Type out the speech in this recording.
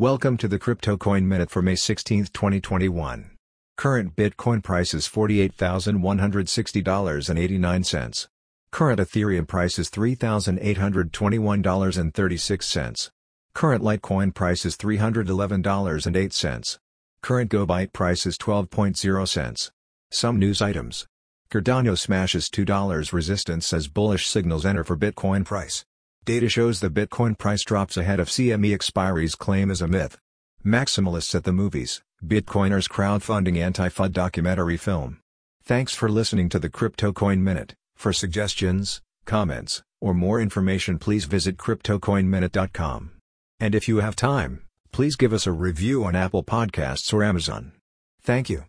Welcome to the Crypto Coin Minute for May 16, 2021. Current Bitcoin price is $48,160.89. Current Ethereum price is $3,821.36. Current Litecoin price is $311.08. Current GoByte price is 12.0 cents. Some news items. Cardano smashes $2 resistance as bullish signals enter for Bitcoin price. Data shows the Bitcoin price drops ahead of CME expiries claim is a myth. Maximalists at the movies, Bitcoiners crowdfunding anti-FUD documentary film. Thanks for listening to the Crypto Coin Minute. For suggestions, comments, or more information please visit CryptoCoinMinute.com. And if you have time, please give us a review on Apple Podcasts or Amazon. Thank you.